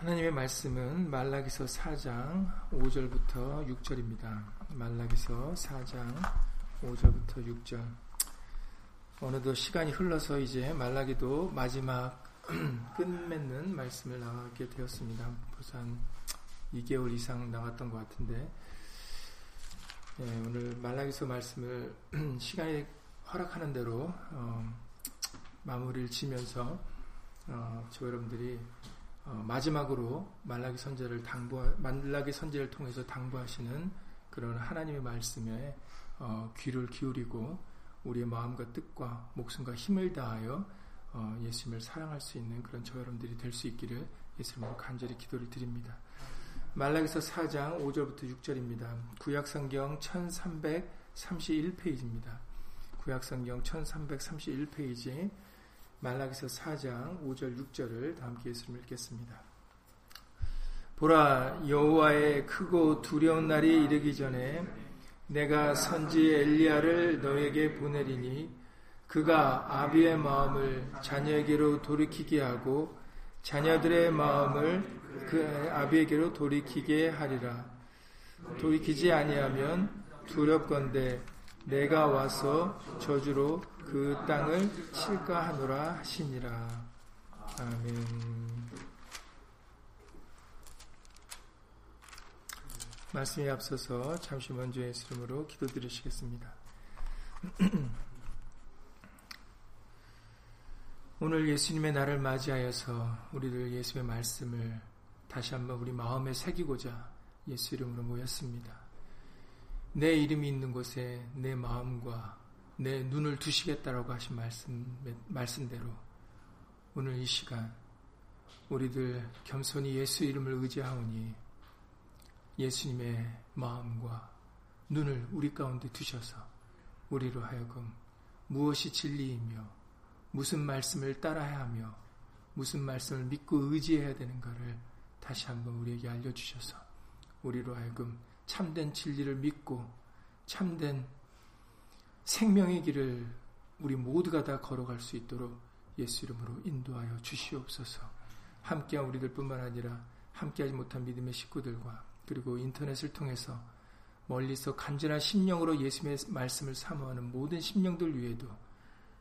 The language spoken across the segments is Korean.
하나님의 말씀은 말라기서 4장 5절부터 6절입니다. 말라기서 4장 5절부터 6절. 어느덧 시간이 흘러서 이제 말라기도 마지막 끝맺는 말씀을 나가게 되었습니다. 벌써 한 2개월 이상 나왔던 것 같은데 네, 오늘 말라기서 말씀을 시간이 허락하는 대로 어, 마무리를 지면서 어, 저 여러분들이 어, 마지막으로 말라기 선제를 당부 말라기 선제를 통해서 당부하시는 그런 하나님의 말씀에 어, 귀를 기울이고 우리의 마음과 뜻과 목숨과 힘을 다하여 어, 예수님을 사랑할 수 있는 그런 저 여러분들이 될 수 있기를 예수님으로 간절히 기도를 드립니다. 말라기서 4장 5절부터 6절입니다. 구약성경 1331페이지입니다. 구약성경 1331페이지 말라기서 4장 5절 6절을 다 함께 예수님 읽겠습니다. 보라 여호와의 크고 두려운 날이 이르기 전에 내가 선지 엘리야를 너에게 보내리니 그가 아비의 마음을 자녀에게로 돌이키게 하고 자녀들의 마음을 그 아비에게로 돌이키게 하리라. 돌이키지 아니하면 두렵건대 내가 와서 저주로 그 땅을 칠까 하노라 하시니라. 아멘. 말씀에 앞서서 잠시 먼저 예수 이름으로 기도드리시겠습니다. 오늘 예수님의 날을 맞이하여서 우리들 예수의 말씀을 다시 한번 우리 마음에 새기고자 예수 이름으로 모였습니다. 내 이름이 있는 곳에 내 마음과 내 눈을 두시겠다라고 하신 말씀, 말씀대로 오늘 이 시간 우리들 겸손히 예수 이름을 의지하오니 예수님의 마음과 눈을 우리 가운데 두셔서 우리로 하여금 무엇이 진리이며 무슨 말씀을 따라야 하며 무슨 말씀을 믿고 의지해야 되는가를 다시 한번 우리에게 알려주셔서 우리로 하여금 참된 진리를 믿고 참된 생명의 길을 우리 모두가 다 걸어갈 수 있도록 예수 이름으로 인도하여 주시옵소서. 함께한 우리들 뿐만 아니라 함께하지 못한 믿음의 식구들과 그리고 인터넷을 통해서 멀리서 간절한 심령으로 예수님의 말씀을 사모하는 모든 심령들 위에도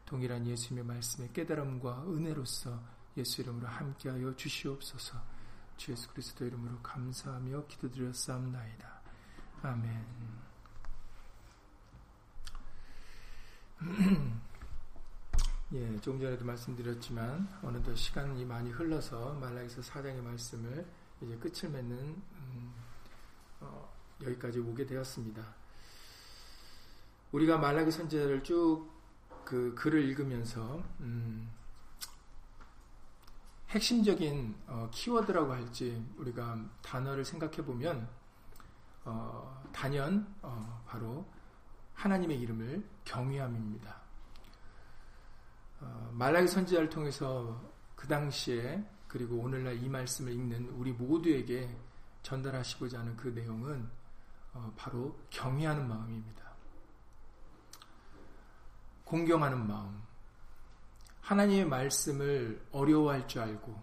동일한 예수님의 말씀의 깨달음과 은혜로서 예수 이름으로 함께하여 주시옵소서. 주 예수 그리스도 이름으로 감사하며 기도드렸사옵나이다. 아멘. 예, 조금 전에도 말씀드렸지만 어느덧 시간이 많이 흘러서 말라기서 사장의 말씀을 이제 끝을 맺는 음, 어, 여기까지 오게 되었습니다. 우리가 말라기 선제를 쭉 그 글을 읽으면서 음, 핵심적인 어, 키워드라고 할지 우리가 단어를 생각해 보면 어, 단연 어, 바로 하나님의 이름을 경외함입니다. 어, 말라기 선지자를 통해서 그 당시에 그리고 오늘날 이 말씀을 읽는 우리 모두에게 전달하시고자 하는 그 내용은 어, 바로 경외하는 마음입니다. 공경하는 마음. 하나님의 말씀을 어려워할 줄 알고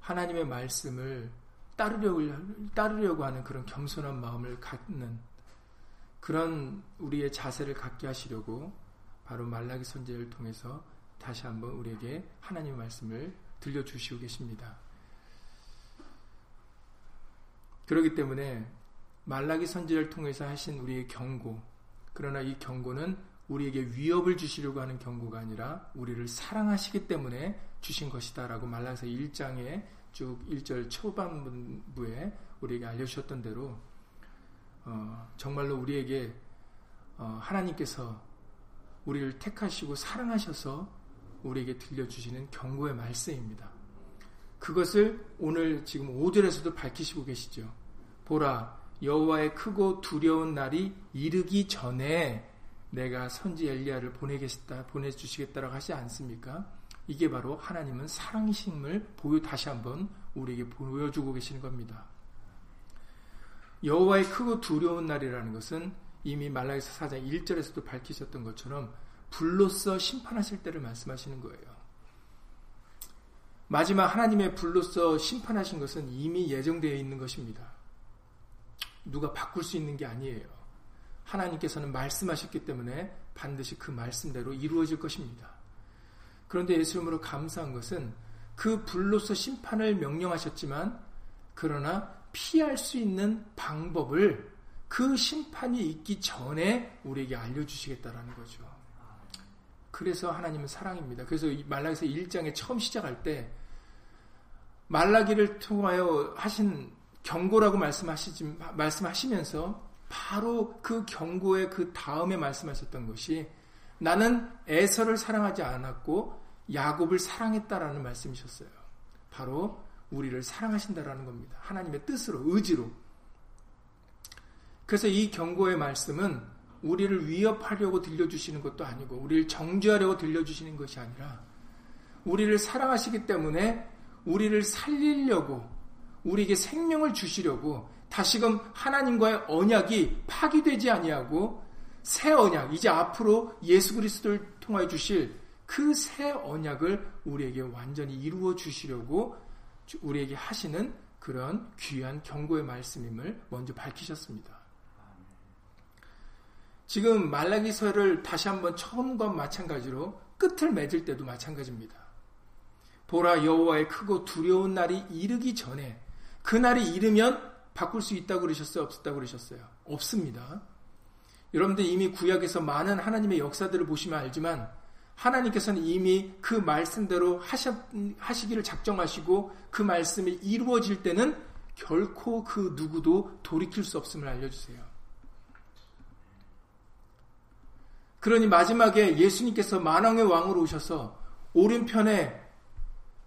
하나님의 말씀을 따르려고, 따르려고 하는 그런 겸손한 마음을 갖는 그런 우리의 자세를 갖게 하시려고 바로 말라기 선제를 통해서 다시 한번 우리에게 하나님의 말씀을 들려주시고 계십니다. 그렇기 때문에 말라기 선제를 통해서 하신 우리의 경고, 그러나 이 경고는 우리에게 위협을 주시려고 하는 경고가 아니라 우리를 사랑하시기 때문에 주신 것이다 라고 말라기서 1장에 쭉 1절 초반부에 우리에게 알려주셨던 대로 어, 정말로 우리에게 어, 하나님께서 우리를 택하시고 사랑하셔서 우리에게 들려주시는 경고의 말씀입니다. 그것을 오늘 지금 5절에서도 밝히시고 계시죠. 보라 여호와의 크고 두려운 날이 이르기 전에 내가 선지 엘리야를 보내겠다 보내 주시겠다라고 하지 않습니까? 이게 바로 하나님은 사랑심을 보여 다시 한번 우리에게 보여주고 계시는 겁니다. 여호와의 크고 두려운 날이라는 것은 이미 말라기서 4장 1절에서도 밝히셨던 것처럼 불로써 심판하실 때를 말씀하시는 거예요. 마지막 하나님의 불로서 심판하신 것은 이미 예정되어 있는 것입니다. 누가 바꿀 수 있는 게 아니에요. 하나님께서는 말씀하셨기 때문에 반드시 그 말씀대로 이루어질 것입니다. 그런데 예수 이름으로 감사한 것은 그 불로서 심판을 명령하셨지만 그러나 피할 수 있는 방법을 그 심판이 있기 전에 우리에게 알려주시겠다라는 거죠. 그래서 하나님은 사랑입니다. 그래서 말라기서 1장에 처음 시작할 때 말라기를 통하여 하신 경고라고 말씀하시지, 말씀하시면서 바로 그 경고의 그 다음에 말씀하셨던 것이 나는 에서를 사랑하지 않았고 야곱을 사랑했다라는 말씀이셨어요. 바로 우리를 사랑하신다라는 겁니다. 하나님의 뜻으로, 의지로. 그래서 이 경고의 말씀은 우리를 위협하려고 들려주시는 것도 아니고, 우리를 정죄하려고 들려주시는 것이 아니라, 우리를 사랑하시기 때문에 우리를 살리려고, 우리에게 생명을 주시려고, 다시금 하나님과의 언약이 파기되지 아니하고, 새 언약, 이제 앞으로 예수 그리스도를 통하여 주실 그 새 언약을 우리에게 완전히 이루어 주시려고 우리에게 하시는 그런 귀한 경고의 말씀임을 먼저 밝히셨습니다. 지금 말라기서를 다시 한번 처음과 마찬가지로 끝을 맺을 때도 마찬가지입니다. 보라 여호와의 크고 두려운 날이 이르기 전에 그 날이 이르면 바꿀 수 있다고 그러셨어요? 없었다고 그러셨어요? 없습니다. 여러분들 이미 구약에서 많은 하나님의 역사들을 보시면 알지만 하나님께서는 이미 그 말씀대로 하시기를 작정하시고 그 말씀이 이루어질 때는 결코 그 누구도 돌이킬 수 없음을 알려주세요. 그러니 마지막에 예수님께서 만왕의 왕으로 오셔서 오른편에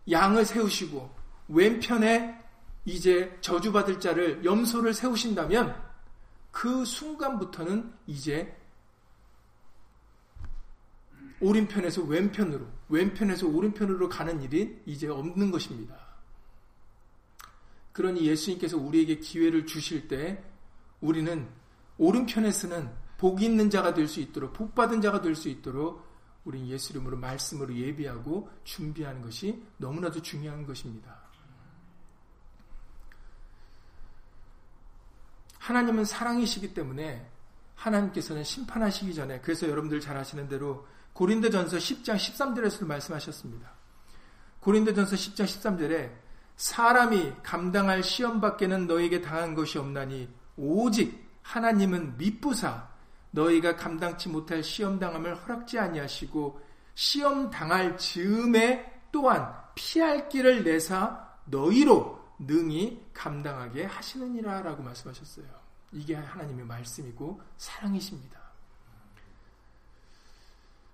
양을 세우시고 왼편에 이제 저주받을 자를 염소를 세우신다면 그 순간부터는 이제 오른편에서 왼편으로, 왼편에서 오른편으로 가는 일이 이제 없는 것입니다. 그러니 예수님께서 우리에게 기회를 주실 때 우리는 오른편에 서는 복 있는 자가 될 수 있도록, 복 받은 자가 될 수 있도록 우리 예수 이름으로 말씀으로 예비하고 준비하는 것이 너무나도 중요한 것입니다. 하나님은 사랑이시기 때문에 하나님께서는 심판하시기 전에 그래서 여러분들 잘 아시는 대로 고린도전서 10장 13절에서도 말씀하셨습니다. 고린도전서 10장 13절에 사람이 감당할 시험 밖에는 너에게 당한 것이 없나니 오직 하나님은 미쁘사 너희가 감당치 못할 시험 당함을 허락지 아니하시고 시험 당할 즈음에 또한 피할 길을 내사 너희로 능히 감당하게 하시느니라라고 말씀하셨어요. 이게 하나님의 말씀이고 사랑이십니다.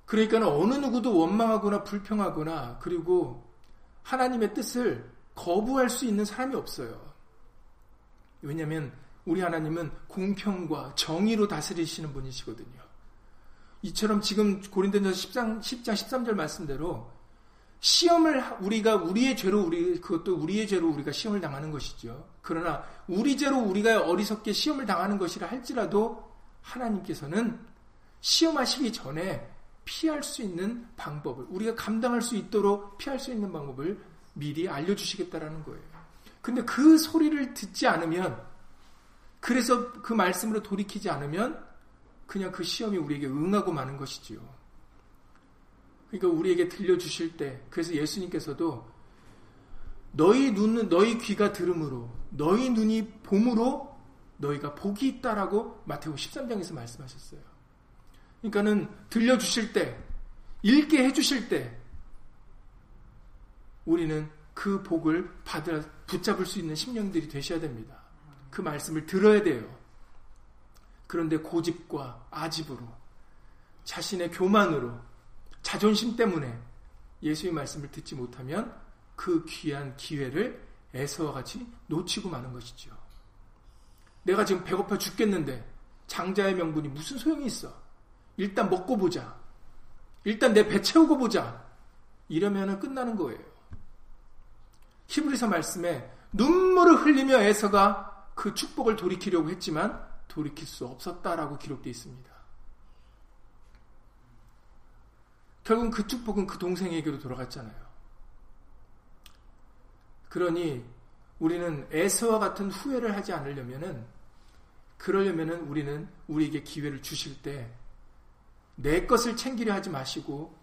그러니까 어느 누구도 원망하거나 불평하거나 그리고 하나님의 뜻을 거부할 수 있는 사람이 없어요. 왜냐하면 우리 하나님은 공평과 정의로 다스리시는 분이시거든요. 이처럼 지금 고린도전서 10장, 10장 13절 말씀대로 시험을 우리가 우리의 죄로 우리 그것도 우리의 죄로 우리가 시험을 당하는 것이죠. 그러나 우리 죄로 우리가 어리석게 시험을 당하는 것이라 할지라도 하나님께서는 시험하시기 전에 피할 수 있는 방법을 우리가 감당할 수 있도록 피할 수 있는 방법을 미리 알려주시겠다라는 거예요. 근데 그 소리를 듣지 않으면 그래서 그 말씀으로 돌이키지 않으면 그냥 그 시험이 우리에게 응하고 마는 것이지요. 그러니까 우리에게 들려주실 때 그래서 예수님께서도 너희 눈은 너희 귀가 들음으로 너희 눈이 봄으로 너희가 복이 있다라고 마태복 13장에서 말씀하셨어요. 그러니까는 들려주실 때, 읽게 해주실 때, 우리는 그 복을 받아 붙잡을 수 있는 심령들이 되셔야 됩니다. 그 말씀을 들어야 돼요. 그런데 고집과 아집으로, 자신의 교만으로, 자존심 때문에 예수의 말씀을 듣지 못하면 그 귀한 기회를 애서와 같이 놓치고 마는 것이죠. 내가 지금 배고파 죽겠는데 장자의 명분이 무슨 소용이 있어? 일단 먹고 보자. 일단 내 배 채우고 보자. 이러면은 끝나는 거예요. 히브리서 말씀에 눈물을 흘리며 에서가 그 축복을 돌이키려고 했지만 돌이킬 수 없었다라고 기록되어 있습니다. 결국 그 축복은 그 동생에게로 돌아갔잖아요. 그러니 우리는 에서와 같은 후회를 하지 않으려면은 그러려면은 우리는 우리에게 기회를 주실 때 내 것을 챙기려 하지 마시고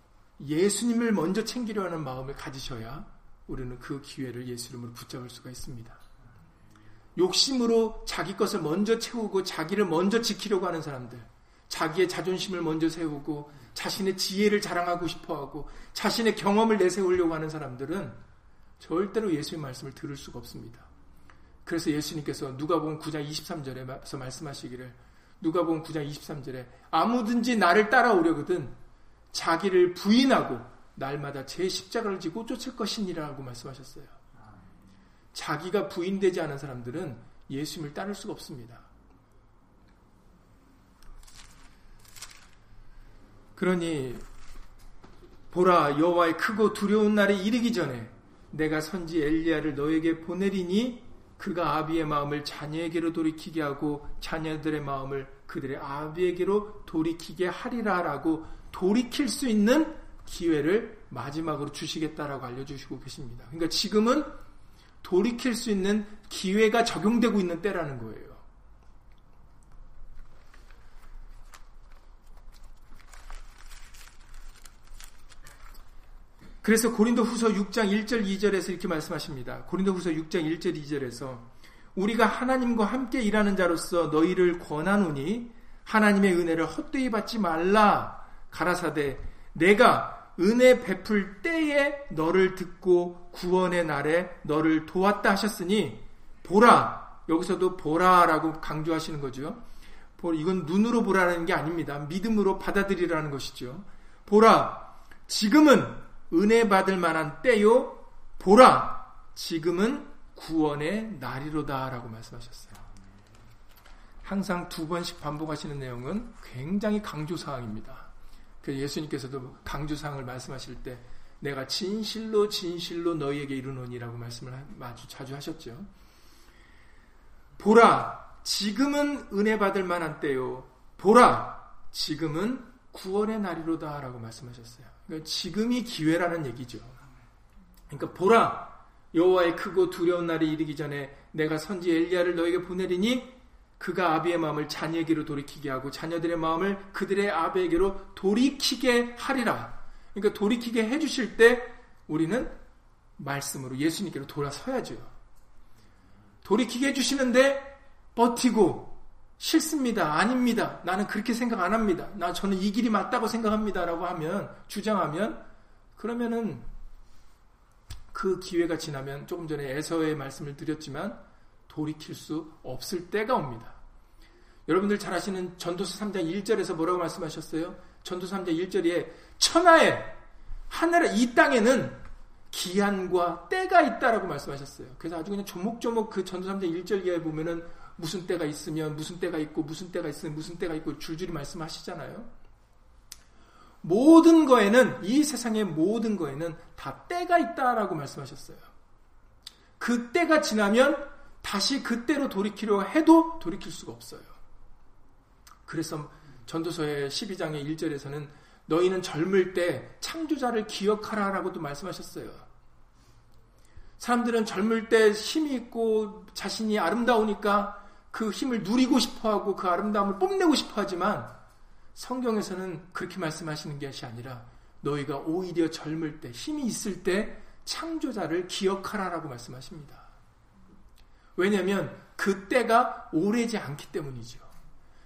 예수님을 먼저 챙기려 하는 마음을 가지셔야 우리는 그 기회를 예수 이름으로 붙잡을 수가 있습니다. 욕심으로 자기 것을 먼저 채우고 자기를 먼저 지키려고 하는 사람들, 자기의 자존심을 먼저 세우고 자신의 지혜를 자랑하고 싶어 하고 자신의 경험을 내세우려고 하는 사람들은 절대로 예수의 말씀을 들을 수가 없습니다. 그래서 예수님께서 누가복음 9장 23절에서 말씀하시기를 누가복음 9장 23절에 아무든지 나를 따라오려거든 자기를 부인하고 날마다 제 십자가를 지고 쫓을 것이니라고 말씀하셨어요. 자기가 부인되지 않은 사람들은 예수님을 따를 수가 없습니다. 그러니 보라 여호와의 크고 두려운 날이 이르기 전에 내가 선지 엘리야를 너에게 보내리니 그가 아비의 마음을 자녀에게로 돌이키게 하고 자녀들의 마음을 그들의 아비에게로 돌이키게 하리라라고 돌이킬 수 있는 기회를 마지막으로 주시겠다라고 알려주시고 계십니다. 그러니까 지금은 돌이킬 수 있는 기회가 적용되고 있는 때라는 거예요. 그래서 고린도 후서 6장 1절 2절에서 이렇게 말씀하십니다. 고린도 후서 6장 1절 2절에서 우리가 하나님과 함께 일하는 자로서 너희를 권하노니 하나님의 은혜를 헛되이 받지 말라. 가라사대 내가 은혜 베풀 때에 너를 듣고 구원의 날에 너를 도왔다 하셨으니 보라 여기서도 보라라고 강조하시는 거죠. 이건 눈으로 보라는 게 아닙니다. 믿음으로 받아들이라는 것이죠. 보라 지금은 은혜 받을 만한 때요. 보라, 지금은 구원의 날이로다라고 말씀하셨어요. 항상 두 번씩 반복하시는 내용은 굉장히 강조사항입니다. 예수님께서도 강조사항을 말씀하실 때 내가 진실로 진실로 너희에게 이르노니라고 말씀을 아주 자주 하셨죠. 보라, 지금은 은혜 받을 만한 때요. 보라, 지금은 구원의 날이로다라고 말씀하셨어요. 그러니까 지금이 기회라는 얘기죠. 그러니까 보라 여호와의 크고 두려운 날이 이르기 전에 내가 선지 엘리야를 너에게 보내리니 그가 아비의 마음을 자녀에게로 돌이키게 하고 자녀들의 마음을 그들의 아비에게로 돌이키게 하리라. 그러니까 돌이키게 해 주실 때 우리는 말씀으로 예수님께로 돌아서야죠. 돌이키게 해 주시는데 버티고 싫습니다. 아닙니다. 나는 그렇게 생각 안 합니다. 나 저는 이 길이 맞다고 생각합니다라고 하면 주장하면 그러면은 그 기회가 지나면 조금 전에 에서의 말씀을 드렸지만 돌이킬 수 없을 때가 옵니다. 여러분들 잘 아시는 전도서 3장 1절에서 뭐라고 말씀하셨어요? 전도서 3장 1절에 천하에 하늘의 이 땅에는 기한과 때가 있다라고 말씀하셨어요. 그래서 아주 그냥 조목조목 그 전도 3장 1절에 보면은 무슨 때가 있으면 무슨 때가 있고 무슨 때가 있으면 무슨 때가 있고 줄줄이 말씀하시잖아요. 모든 거에는 이 세상의 모든 거에는 다 때가 있다라고 말씀하셨어요. 그 때가 지나면 다시 그때로 돌이키려 해도 돌이킬 수가 없어요. 그래서 전도서의 12장의 1절에서는 너희는 젊을 때 창조자를 기억하라라고도 말씀하셨어요. 사람들은 젊을 때 힘이 있고 자신이 아름다우니까 그 힘을 누리고 싶어 하고 그 아름다움을 뽐내고 싶어 하지만 성경에서는 그렇게 말씀하시는 것이 아니라 너희가 오히려 젊을 때, 힘이 있을 때 창조자를 기억하라라고 말씀하십니다. 왜냐하면 그때가 오래지 않기 때문이죠.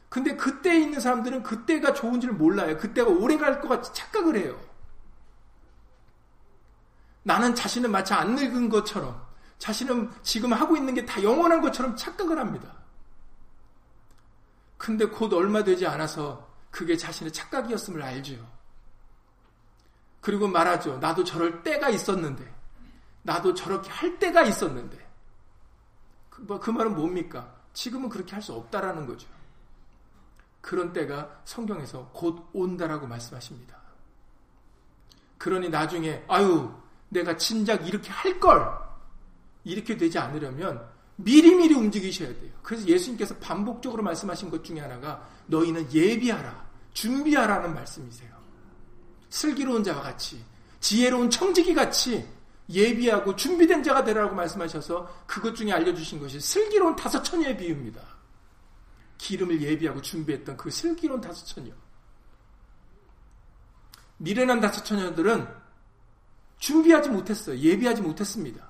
근데 그때에 있는 사람들은 그때가 좋은지를 몰라요. 그때가 오래 갈 것 같이 착각을 해요. 나는 자신은 마치 안 늙은 것처럼, 자신은 지금 하고 있는 게 다 영원한 것처럼 착각을 합니다. 근데 곧 얼마 되지 않아서 그게 자신의 착각이었음을 알죠. 그리고 말하죠. 나도 저럴 때가 있었는데, 나도 저렇게 할 때가 있었는데. 그, 뭐, 그 말은 뭡니까? 지금은 그렇게 할 수 없다라는 거죠. 그런 때가 성경에서 곧 온다라고 말씀하십니다. 그러니 나중에, 아유, 내가 진작 이렇게 할 걸! 이렇게 되지 않으려면 미리미리 움직이셔야 돼요. 그래서 예수님께서 반복적으로 말씀하신 것 중에 하나가 너희는 예비하라, 준비하라는 말씀이세요. 슬기로운 자와 같이, 지혜로운 청지기 같이 예비하고 준비된 자가 되라고 말씀하셔서 그것 중에 알려주신 것이 슬기로운 다섯 처녀의 비유입니다. 기름을 예비하고 준비했던 그 슬기로운 다섯 처녀. 미련한 다섯 처녀들은 준비하지 못했어요. 예비하지 못했습니다.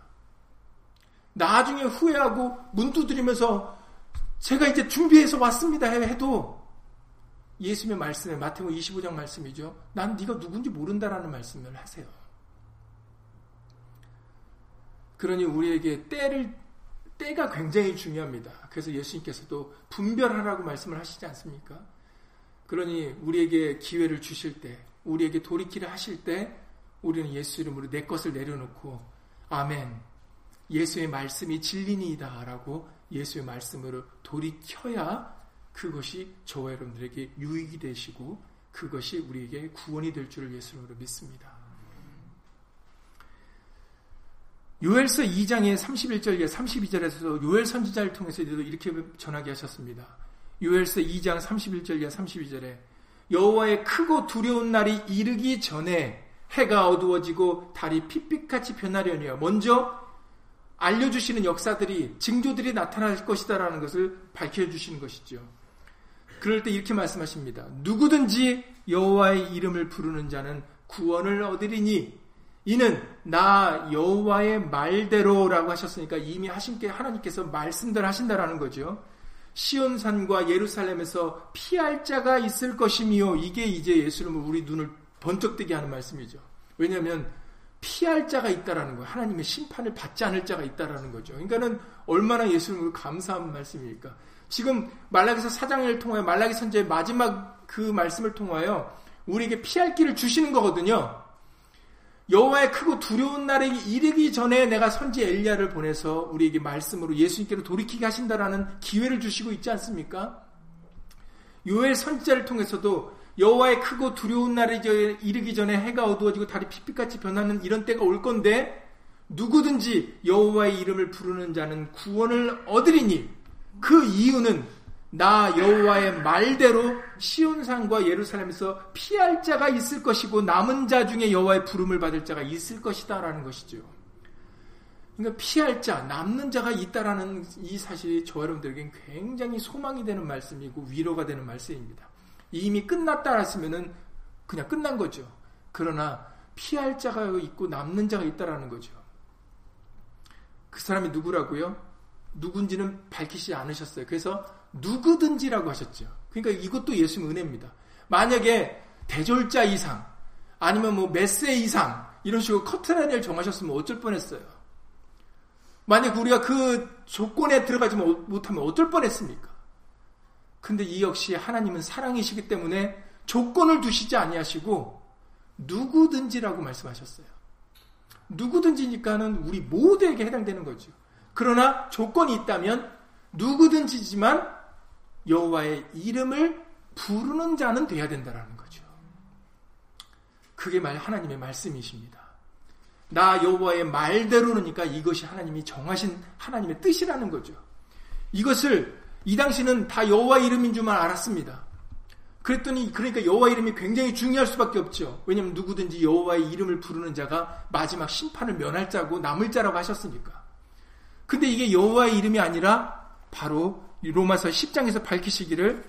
나중에 후회하고 문 두드리면서 제가 이제 준비해서 왔습니다 해도 예수님의 말씀에 마태복음 25장 말씀이죠. 난 네가 누군지 모른다라는 말씀을 하세요. 그러니 우리에게 때를 때가 굉장히 중요합니다. 그래서 예수님께서도 분별하라고 말씀을 하시지 않습니까? 그러니 우리에게 기회를 주실 때, 우리에게 돌이키를 하실 때, 우리는 예수 이름으로 내 것을 내려놓고, 아멘. 예수의 말씀이 진리니이다라고 예수의 말씀으로 돌이켜야 그것이 저와 여러분들에게 유익이 되시고 그것이 우리에게 구원이 될 줄을 예수님으로 믿습니다. 요엘서 2장의 31절에 32절에서도 요엘 선지자를 통해서도 이렇게 전하게 하셨습니다. 요엘서 2장 31절에 32절에 여호와의 크고 두려운 날이 이르기 전에 해가 어두워지고 달이 핏빛같이 변하려니와 먼저 알려주시는 역사들이 징조들이 나타날 것이다라는 것을 밝혀주시는 것이죠. 그럴 때 이렇게 말씀하십니다. 누구든지 여호와의 이름을 부르는 자는 구원을 얻으리니 이는 나 여호와의 말대로라고 하셨으니까 이미 하신께 하나님께서 말씀들 하신다라는 거죠. 시온산과 예루살렘에서 피할 자가 있을 것이며 이게 이제 예수님을 우리 눈을 번쩍 뜨게 하는 말씀이죠. 왜냐하면 피할 자가 있다라는 거예요. 하나님의 심판을 받지 않을 자가 있다라는 거죠. 그러니까는 얼마나 예수님을 감사한 말씀입니까? 지금 말라기서 사장을 통하여 말라기 선제의 마지막 그 말씀을 통하여 우리에게 피할 길을 주시는 거거든요. 여호와의 크고 두려운 날에 이르기 전에 내가 선지 엘리야를 보내서 우리에게 말씀으로 예수님께로 돌이키게 하신다라는 기회를 주시고 있지 않습니까? 요엘 선지자를 통해서도 여호와의 크고 두려운 날에 이르기 전에 해가 어두워지고 달이 핏빛같이 변하는 이런 때가 올 건데 누구든지 여호와의 이름을 부르는 자는 구원을 얻으리니 그 이유는 나 여호와의 말대로 시온산과 예루살렘에서 피할 자가 있을 것이고 남은 자 중에 여호와의 부름을 받을 자가 있을 것이다라는 것이죠. 그러니까 피할 자, 남는 자가 있다라는 이 사실이 저 여러분들에겐 굉장히 소망이 되는 말씀이고 위로가 되는 말씀입니다. 이미 끝났다 했으면은 그냥 끝난 거죠. 그러나 피할 자가 있고 남는 자가 있다라는 거죠. 그 사람이 누구라고요? 누군지는 밝히지 않으셨어요. 그래서 누구든지라고 하셨죠. 그러니까 이것도 예수님 은혜입니다. 만약에 대졸자 이상 아니면 뭐몇세 이상 이런 식으로 커트라인을 정하셨으면 어쩔 뻔했어요. 만약 우리가 그 조건에 들어가지 못하면 어쩔 뻔했습니까? 근데 이 역시 하나님은 사랑이시기 때문에 조건을 두시지 아니하시고 누구든지라고 말씀하셨어요. 누구든지니까는 우리 모두에게 해당되는 거죠. 그러나 조건이 있다면 누구든지지만 여호와의 이름을 부르는 자는 돼야 된다라는 거죠. 그게 말 하나님의 말씀이십니다. 나 여호와의 말대로니까 이것이 하나님이 정하신 하나님의 뜻이라는 거죠. 이것을 이 당시는 다 여호와 이름인 줄만 알았습니다. 그랬더니 그러니까 여호와 이름이 굉장히 중요할 수밖에 없죠. 왜냐하면 누구든지 여호와의 이름을 부르는 자가 마지막 심판을 면할 자고 남을 자라고 하셨으니까. 근데 이게 여호와의 이름이 아니라 바로 로마서 10장에서 밝히시기를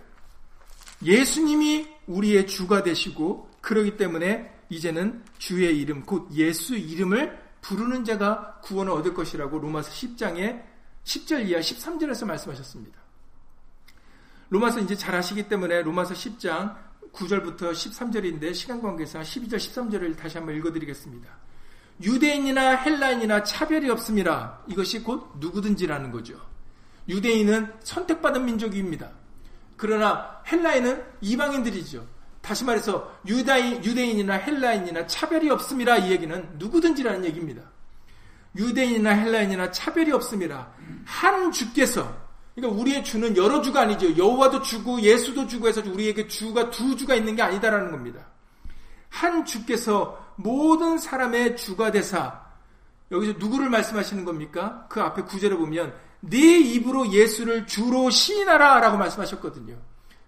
예수님이 우리의 주가 되시고 그러기 때문에 이제는 주의 이름 곧 예수 이름을 부르는 자가 구원을 얻을 것이라고 로마서 10장에 10절 이하 13절에서 말씀하셨습니다. 로마서 이제 잘 아시기 때문에 로마서 10장 9절부터 13절인데 시간 관계상 12절 13절을 다시 한번 읽어드리겠습니다. 유대인이나 헬라인이나 차별이 없습니다. 이것이 곧 누구든지라는 거죠. 유대인은 선택받은 민족입니다. 그러나 헬라인은 이방인들이죠. 다시 말해서 유다인, 유대인이나 헬라인이나 차별이 없습니다. 이 얘기는 누구든지라는 얘기입니다. 유대인이나 헬라인이나 차별이 없습니다. 한 주께서 그러니까 우리의 주는 여러 주가 아니죠. 여호와도 주고 예수도 주고 해서 우리에게 주가 두 주가 있는 게 아니다라는 겁니다. 한 주께서 모든 사람의 주가 되사 여기서 누구를 말씀하시는 겁니까? 그 앞에 구절을 보면 네 입으로 예수를 주로 시인하라라고 말씀하셨거든요.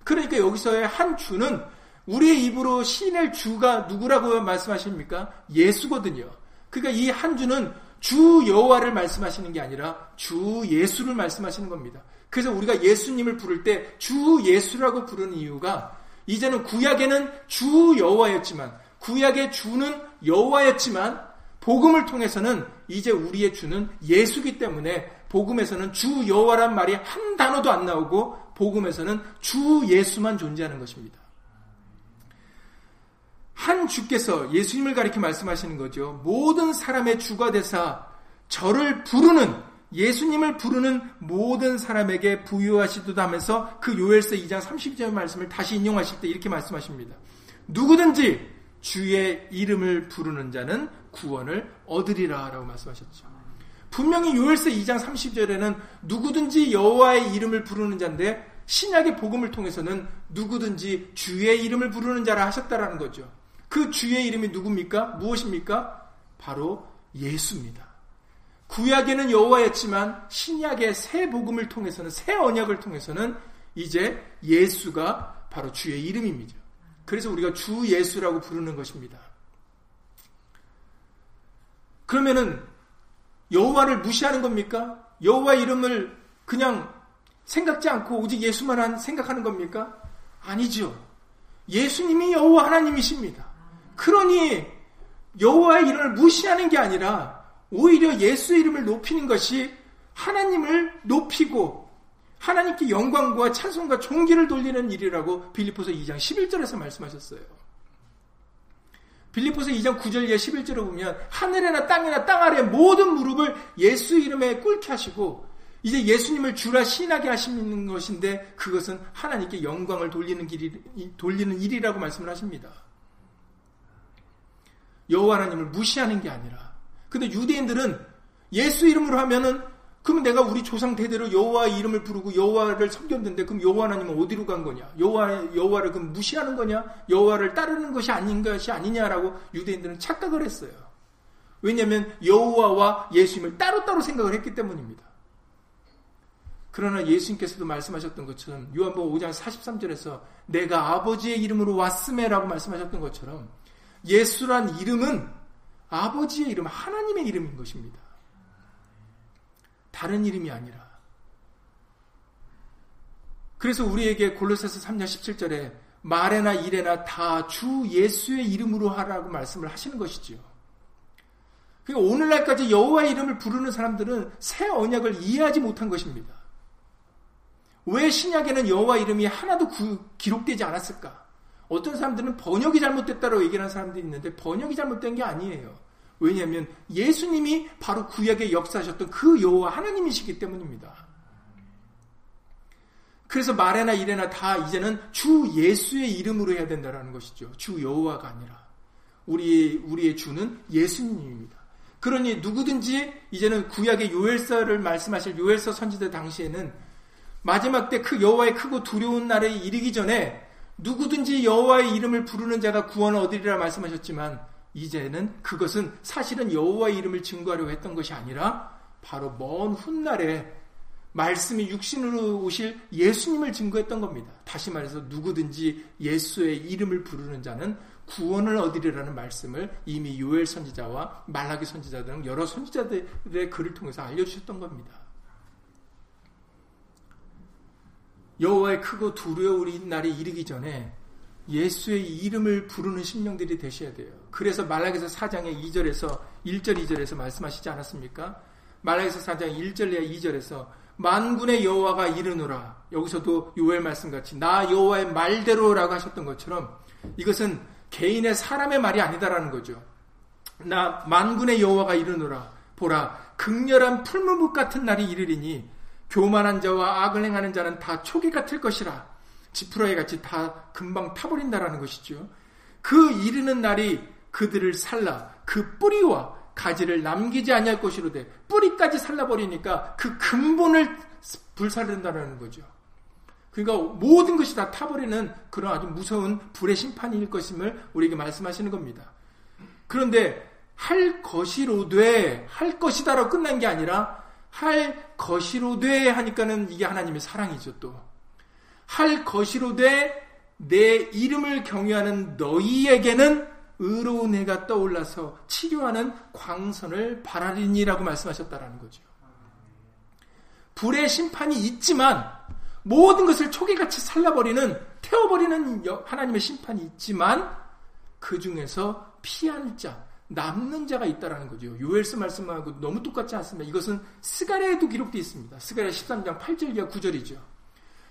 그러니까 여기서의 한 주는 우리의 입으로 시인할 주가 누구라고 말씀하십니까? 예수거든요. 그러니까 이 한 주는 주 여호와를 말씀하시는 게 아니라 주 예수를 말씀하시는 겁니다. 그래서 우리가 예수님을 부를 때 주 예수라고 부르는 이유가 이제는 구약에는 주 여호와였지만 구약의 주는 여호와였지만 복음을 통해서는 이제 우리의 주는 예수기 때문에 복음에서는 주 여호와란 말이 한 단어도 안 나오고 복음에서는 주 예수만 존재하는 것입니다. 한 주께서 예수님을 가리켜 말씀하시는 거죠. 모든 사람의 주가 되사 저를 부르는 예수님을 부르는 모든 사람에게 부유하시도다 하면서 그 요엘서 2장 32절 말씀을 다시 인용하실 때 이렇게 말씀하십니다. 누구든지 주의 이름을 부르는 자는 구원을 얻으리라 라고 말씀하셨죠. 분명히 요엘서 2장 30절에는 누구든지 여호와의 이름을 부르는 자인데 신약의 복음을 통해서는 누구든지 주의 이름을 부르는 자라 하셨다라는 거죠. 그 주의 이름이 누굽니까? 무엇입니까? 바로 예수입니다. 구약에는 여호와였지만 신약의 새 복음을 통해서는 새 언약을 통해서는 이제 예수가 바로 주의 이름입니다. 그래서 우리가 주 예수라고 부르는 것입니다. 그러면은 여호와를 무시하는 겁니까? 여호와 이름을 그냥 생각지 않고 오직 예수만 생각하는 겁니까? 아니죠. 예수님이 여호와 하나님이십니다. 그러니 여호와의 이름을 무시하는 게 아니라 오히려 예수의 이름을 높이는 것이 하나님을 높이고 하나님께 영광과 찬송과 존귀를 돌리는 일이라고 빌리포서 2장 11절에서 말씀하셨어요. 빌리포서 2장 9절 예 11절을 보면 하늘에나 땅이나 땅 아래 모든 무릎을 예수 이름에 꿇게 하시고 이제 예수님을 주라 신하게 하시는 것인데 그것은 하나님께 영광을 돌리는 길이 돌리는 일이라고 말씀을 하십니다. 여호와 하나님을 무시하는 게 아니라 근데 유대인들은 예수 이름으로 하면은 그럼 내가 우리 조상 대대로 여호와 이름을 부르고 여호와를 섬겼는데 그럼 여호와 하나님은 어디로 간 거냐? 여호와 여호와를 그럼 무시하는 거냐? 여호와를 따르는 것이 아닌 것이 아니냐라고 유대인들은 착각을 했어요. 왜냐하면 여호와와 예수님을 따로따로 생각을 했기 때문입니다. 그러나 예수님께서도 말씀하셨던 것처럼 요한복음 5장 43절에서 내가 아버지의 이름으로 왔음에라고 말씀하셨던 것처럼 예수란 이름은 아버지의 이름, 하나님의 이름인 것입니다. 다른 이름이 아니라. 그래서 우리에게 골로새서 3장 17절에 말에나 일에나 다 주 예수의 이름으로 하라고 말씀을 하시는 것이지요. 그러니까 오늘날까지 여호와의 이름을 부르는 사람들은 새 언약을 이해하지 못한 것입니다. 왜 신약에는 여호와 이름이 하나도 기록되지 않았을까? 어떤 사람들은 번역이 잘못됐다고 얘기하는 사람들이 있는데 번역이 잘못된 게 아니에요. 왜냐하면 예수님이 바로 구약에 역사하셨던 그 여호와 하나님이시기 때문입니다. 그래서 말에나 이래나 다 이제는 주 예수의 이름으로 해야 된다는 것이죠. 주 여호와가 아니라 우리 우리의 주는 예수님입니다. 그러니 누구든지 이제는 구약의 요엘서를 말씀하실 요엘서 선지자 당시에는 마지막 때 그 여호와의 크고 두려운 날에 이르기 전에 누구든지 여호와의 이름을 부르는 자가 구원을 얻으리라 말씀하셨지만 이제는 그것은 사실은 여호와의 이름을 증거하려고 했던 것이 아니라 바로 먼 훗날에 말씀이 육신으로 오실 예수님을 증거했던 겁니다. 다시 말해서 누구든지 예수의 이름을 부르는 자는 구원을 얻으리라는 말씀을 이미 요엘 선지자와 말라기 선지자 등 여러 선지자들의 글을 통해서 알려주셨던 겁니다. 여호와의 크고 두려운 날이 이르기 전에 예수의 이름을 부르는 심령들이 되셔야 돼요. 그래서 말라기서 4장의 2절에서 1절 2절에서 말씀하시지 않았습니까? 말라기서 4장 1절 내 2절에서 만군의 여호와가 이르노라. 여기서도 요엘 말씀 같이 나 여호와의 말대로라고 하셨던 것처럼 이것은 개인의 사람의 말이 아니다라는 거죠. 나 만군의 여호와가 이르노라. 보라 극렬한 풀무불 같은 날이 이르리니 교만한 자와 악을 행하는 자는 다 초기 같을 것이라. 지푸라기 같이 다 금방 타버린다라는 것이죠. 그 이르는 날이 그들을 살라 그 뿌리와 가지를 남기지 아니할 것이로 돼 뿌리까지 살라버리니까 그 근본을 불살른다라는 거죠. 그러니까 모든 것이 다 타버리는 그런 아주 무서운 불의 심판일 것임을 우리에게 말씀하시는 겁니다. 그런데 할 것이로 돼, 할 것이다라고 끝난 게 아니라 할 것이로 돼 하니까는 이게 하나님의 사랑이죠 또. 할 것이로 돼 내 이름을 경유하는 너희에게는 의로운 해가 떠올라서 치료하는 광선을 바라리니라고 말씀하셨다라는 거죠. 불의 심판이 있지만 모든 것을 초계같이 살라버리는 태워버리는 하나님의 심판이 있지만 그 중에서 피할 자, 남는 자가 있다라는 거죠. 요엘스 말씀하고 너무 똑같지 않습니다. 이것은 스가랴에도 기록되어 있습니다. 스가랴 13장 8절 이하 9절이죠.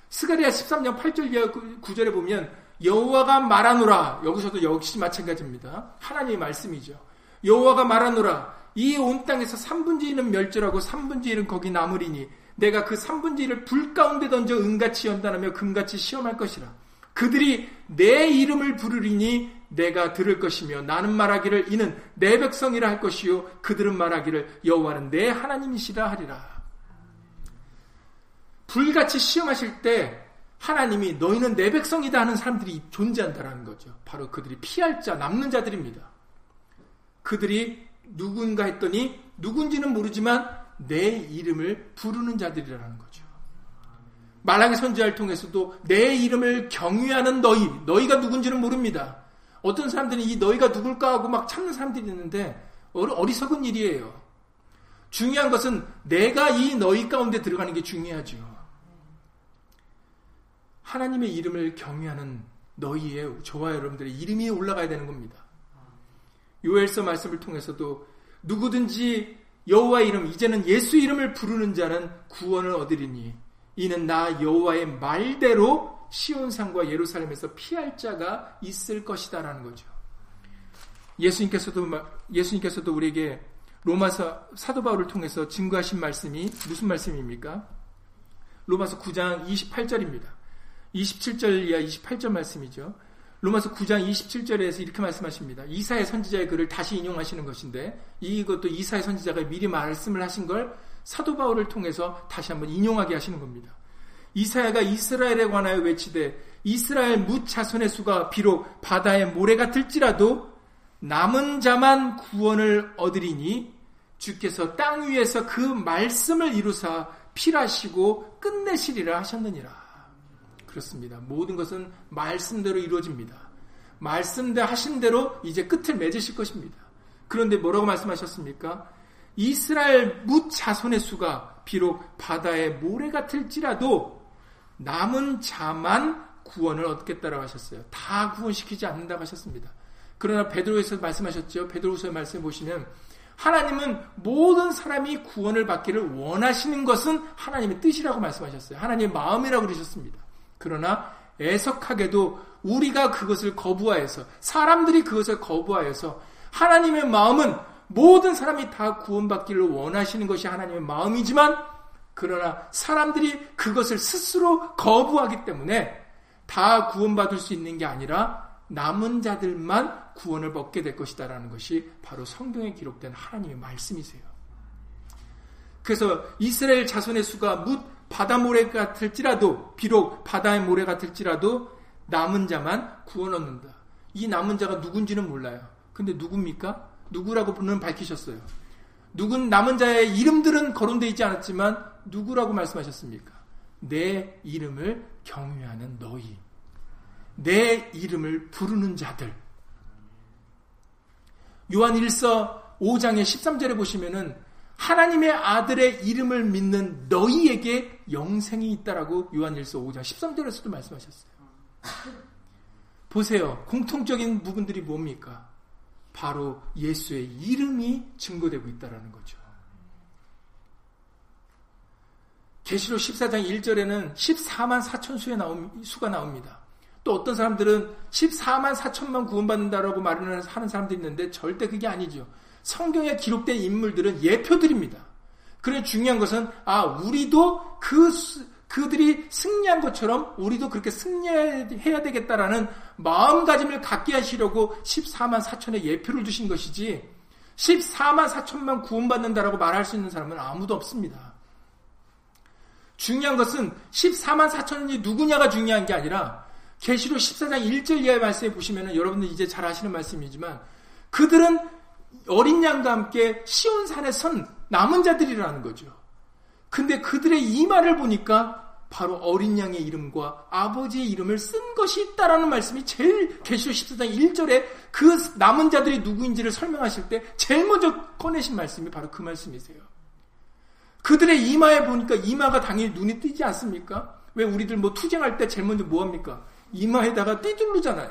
스가랴 13장 8절 이하 9절에 보면 여호와가 말하노라 여기서도 역시 마찬가지입니다. 하나님의 말씀이죠. 여호와가 말하노라 이 온 땅에서 3분의 1은 멸절하고 3분의 1은 거기 남으리니 내가 그 3분의 1을 불 가운데 던져 은같이 연단하며 금같이 시험할 것이라. 그들이 내 이름을 부르리니 내가 들을 것이며 나는 말하기를 이는 내 백성이라 할 것이요 그들은 말하기를 여호와는 내 하나님이시라 하리라. 불같이 시험하실 때 하나님이 너희는 내 백성이다 하는 사람들이 존재한다라는 거죠. 바로 그들이 피할 자, 남는 자들입니다. 그들이 누군가 했더니 누군지는 모르지만 내 이름을 부르는 자들이라는 거죠. 말하기 선지자를 통해서도 내 이름을 경유하는 너희, 너희가 누군지는 모릅니다. 어떤 사람들은 이 너희가 누굴까 하고 막 찾는 사람들이 있는데 어리석은 일이에요. 중요한 것은 내가 이 너희 가운데 들어가는 게 중요하죠. 하나님의 이름을 경유하는 너희의 저와 여러분들의 이름이 올라가야 되는 겁니다. 요엘서 말씀을 통해서도 누구든지 여호와 이름 이제는 예수 이름을 부르는 자는 구원을 얻으리니 이는 나 여호와의 말대로 시온산과 예루살렘에서 피할 자가 있을 것이다라는 거죠. 예수님께서도 예수님께서도 우리에게 로마서 사도 바울을 통해서 증거하신 말씀이 무슨 말씀입니까? 로마서 9장 28절입니다. 27절 이하 28절 말씀이죠. 로마서 9장 27절에서 이렇게 말씀하십니다. 이사의 선지자의 글을 다시 인용하시는 것인데 이것도 이사의 선지자가 미리 말씀을 하신 걸 사도 바울을 통해서 다시 한번 인용하게 하시는 겁니다. 이사야가 이스라엘에 관하여 외치되 이스라엘 무차손의 수가 비록 바다의 모래 같을지라도 남은 자만 구원을 얻으리니 주께서 땅 위에서 그 말씀을 이루사 필하시고 끝내시리라 하셨느니라. 그렇습니다. 모든 것은 말씀대로 이루어집니다. 말씀대로 하신 대로 이제 끝을 맺으실 것입니다. 그런데 뭐라고 말씀하셨습니까? 이스라엘 무자손의 수가 비록 바다의 모래 같을지라도 남은 자만 구원을 얻겠다라고 하셨어요. 다 구원시키지 않는다고 하셨습니다. 그러나 베드로에서 말씀하셨죠. 베드로서 말씀 보시면 하나님은 모든 사람이 구원을 받기를 원하시는 것은 하나님의 뜻이라고 말씀하셨어요. 하나님의 마음이라고 그러셨습니다. 그러나 애석하게도 우리가 그것을 거부하여서 사람들이 그것을 거부하여서 하나님의 마음은 모든 사람이 다 구원받기를 원하시는 것이 하나님의 마음이지만 그러나 사람들이 그것을 스스로 거부하기 때문에 다 구원받을 수 있는 게 아니라 남은 자들만 구원을 받게 될 것이다라는 것이 바로 성경에 기록된 하나님의 말씀이세요. 그래서 이스라엘 자손의 수가 묻 바다 모래 같을지라도 비록 바다의 모래 같을지라도 남은 자만 구원 얻는다. 이 남은 자가 누군지는 몰라요. 근데 누굽니까? 누구라고 는 밝히셨어요. 누군 남은 자의 이름들은 거론되어 있지 않았지만 누구라고 말씀하셨습니까? 내 이름을 경외하는 너희. 내 이름을 부르는 자들. 요한 1서 5장의 13절에 보시면은 하나님의 아들의 이름을 믿는 너희에게 영생이 있다라고 요한 1서 5장 13절에서도 말씀하셨어요. 보세요. 공통적인 부분들이 뭡니까? 바로 예수의 이름이 증거되고 있다라는 거죠. 계시록 14장 1절에는 14만 4천 수에 나온 수가 나옵니다. 또 어떤 사람들은 14만 4천만 구원받는다라고 말을 하는 사람도 있는데 절대 그게 아니죠. 성경에 기록된 인물들은 예표들입니다. 그래 중요한 것은 아 우리도 그 그들이 승리한 것처럼 우리도 그렇게 승리해야 되겠다라는 마음가짐을 갖게 하시려고 14만 4천의 예표를 두신 것이지 14만 4천만 구원받는다라고 말할 수 있는 사람은 아무도 없습니다. 중요한 것은 14만 4천이 누구냐가 중요한 게 아니라 계시록 14장 1절 이하의 말씀에 보시면 여러분들 이제 잘 아시는 말씀이지만 그들은 어린 양과 함께 시온산에 선 남은 자들이라는 거죠. 근데 그들의 이 말을 보니까 바로 어린 양의 이름과 아버지의 이름을 쓴 것이 있다라는 말씀이 제일 계시록 14장 1절에 그 남은 자들이 누구인지를 설명하실 때 제일 먼저 꺼내신 말씀이 바로 그 말씀이세요. 그들의 이마에 보니까 이마가 당연히 눈이 띄지 않습니까? 왜 우리들 뭐 투쟁할 때 제일 먼저 뭐 합니까? 이마에다가 띠두르잖아요.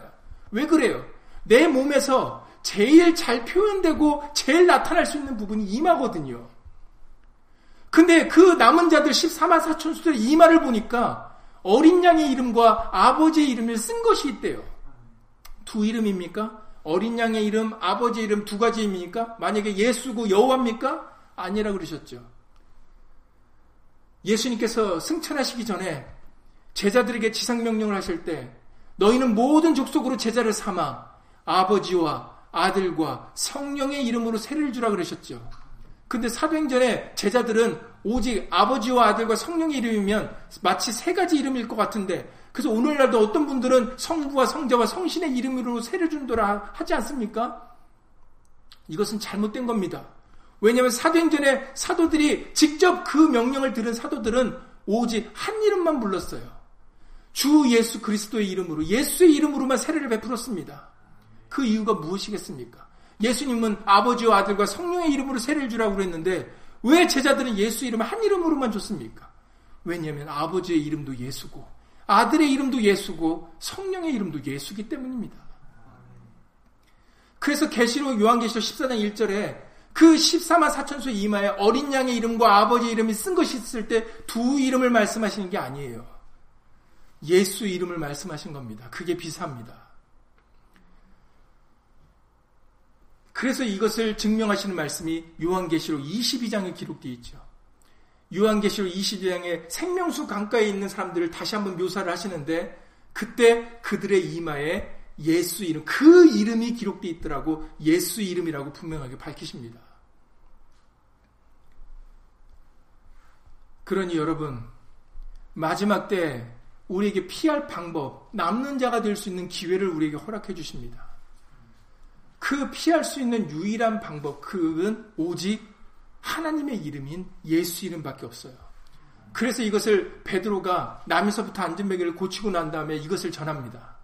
왜 그래요? 내 몸에서 제일 잘 표현되고 제일 나타날 수 있는 부분이 이마거든요. 근데 그 남은 자들 14만 4천 수들의 이마를 보니까 어린 양의 이름과 아버지의 이름을 쓴 것이 있대요. 두 이름입니까? 어린 양의 이름, 아버지의 이름 두 가지 입니까? 만약에 예수고 여호와입니까? 아니라 그러셨죠. 예수님께서 승천하시기 전에 제자들에게 지상 명령을 하실 때 너희는 모든 족속으로 제자를 삼아 아버지와 아들과 성령의 이름으로 세를 주라 그러셨죠. 근데 사도행전에 제자들은 오직 아버지와 아들과 성령의 이름이면 마치 세 가지 이름일 것 같은데 그래서 오늘날도 어떤 분들은 성부와 성자와 성신의 이름으로 세를 준도라 하지 않습니까? 이것은 잘못된 겁니다. 왜냐하면 사도행전에 사도들이 직접 그 명령을 들은 사도들은 오직 한 이름만 불렀어요. 주 예수 그리스도의 이름으로 예수의 이름으로만 세례를 베풀었습니다. 그 이유가 무엇이겠습니까? 예수님은 아버지와 아들과 성령의 이름으로 세례를 주라고 그랬는데 왜 제자들은 예수 이름을 한 이름으로만 줬습니까? 왜냐하면 아버지의 이름도 예수고 아들의 이름도 예수고 성령의 이름도 예수기 때문입니다. 그래서 계시록 요한계시록 14장 1절에 그 14만 4천수 이마에 어린 양의 이름과 아버지 이름이 쓴 것이 있을 때 두 이름을 말씀하시는 게 아니에요. 예수 이름을 말씀하신 겁니다. 그게 비사입니다. 그래서 이것을 증명하시는 말씀이 요한계시록 22장에 기록되어 있죠. 요한계시록 22장에 생명수 강가에 있는 사람들을 다시 한번 묘사를 하시는데 그때 그들의 이마에 예수 이름, 그 이름이 기록되어 있더라고 예수 이름이라고 분명하게 밝히십니다. 그러니 여러분, 마지막 때 우리에게 피할 방법, 남는 자가 될 수 있는 기회를 우리에게 허락해 주십니다. 그 피할 수 있는 유일한 방법, 그건 오직 하나님의 이름인 예수 이름밖에 없어요. 그래서 이것을 베드로가 남에서부터 안전베개를 고치고 난 다음에 이것을 전합니다.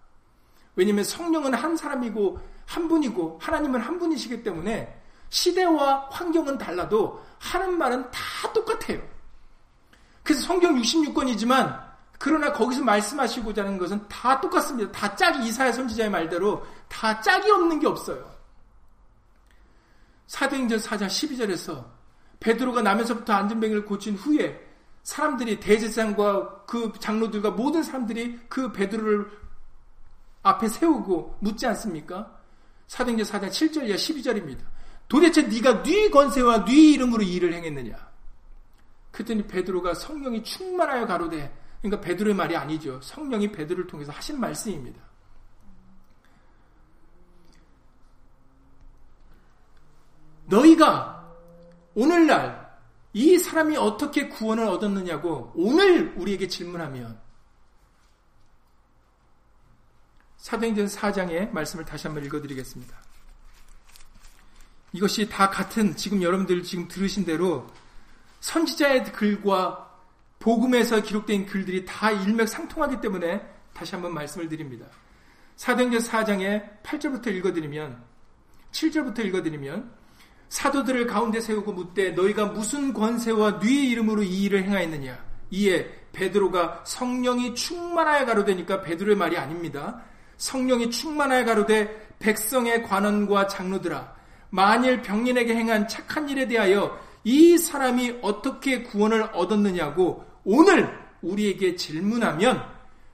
왜냐하면 성령은 한 사람이고 한 분이고 하나님은 한 분이시기 때문에 시대와 환경은 달라도 하는 말은 다 똑같아요. 그래서 성경 66권이지만 그러나 거기서 말씀하시고자 하는 것은 다 똑같습니다. 다 짝이 이사야 선지자의 말대로 다 짝이 없는 게 없어요. 사도행전 4장 12절에서 베드로가 남에서부터 안전뱅이를 고친 후에 사람들이 대제사장과 그 장로들과 모든 사람들이 그 베드로를 앞에 세우고 묻지 않습니까? 사도행전 4장 7절 이하 12절입니다. 도대체 네가 네 건세와 네 이름으로 일을 행했느냐? 그랬더니 베드로가 성령이 충만하여 가로되 그러니까 베드로의 말이 아니죠. 성령이 베드로를 통해서 하신 말씀입니다. 너희가 오늘날 이 사람이 어떻게 구원을 얻었느냐고 오늘 우리에게 질문하면 사도행전 4장의 말씀을 다시 한번 읽어드리겠습니다. 이것이 다 같은 지금 여러분들 지금 들으신 대로 선지자의 글과 복음에서 기록된 글들이 다 일맥상통하기 때문에 다시 한번 말씀을 드립니다. 사도행전 4장의 8절부터 읽어드리면 7절부터 읽어드리면 사도들을 가운데 세우고 묻되 너희가 무슨 권세와 네 이름으로 이 일을 행하였느냐 이에 베드로가 성령이 충만하여 가로되니까 베드로의 말이 아닙니다. 성령이 충만하여 가로되 백성의 관원과 장로들아 만일 병인에게 행한 착한 일에 대하여 이 사람이 어떻게 구원을 얻었느냐고 오늘 우리에게 질문하면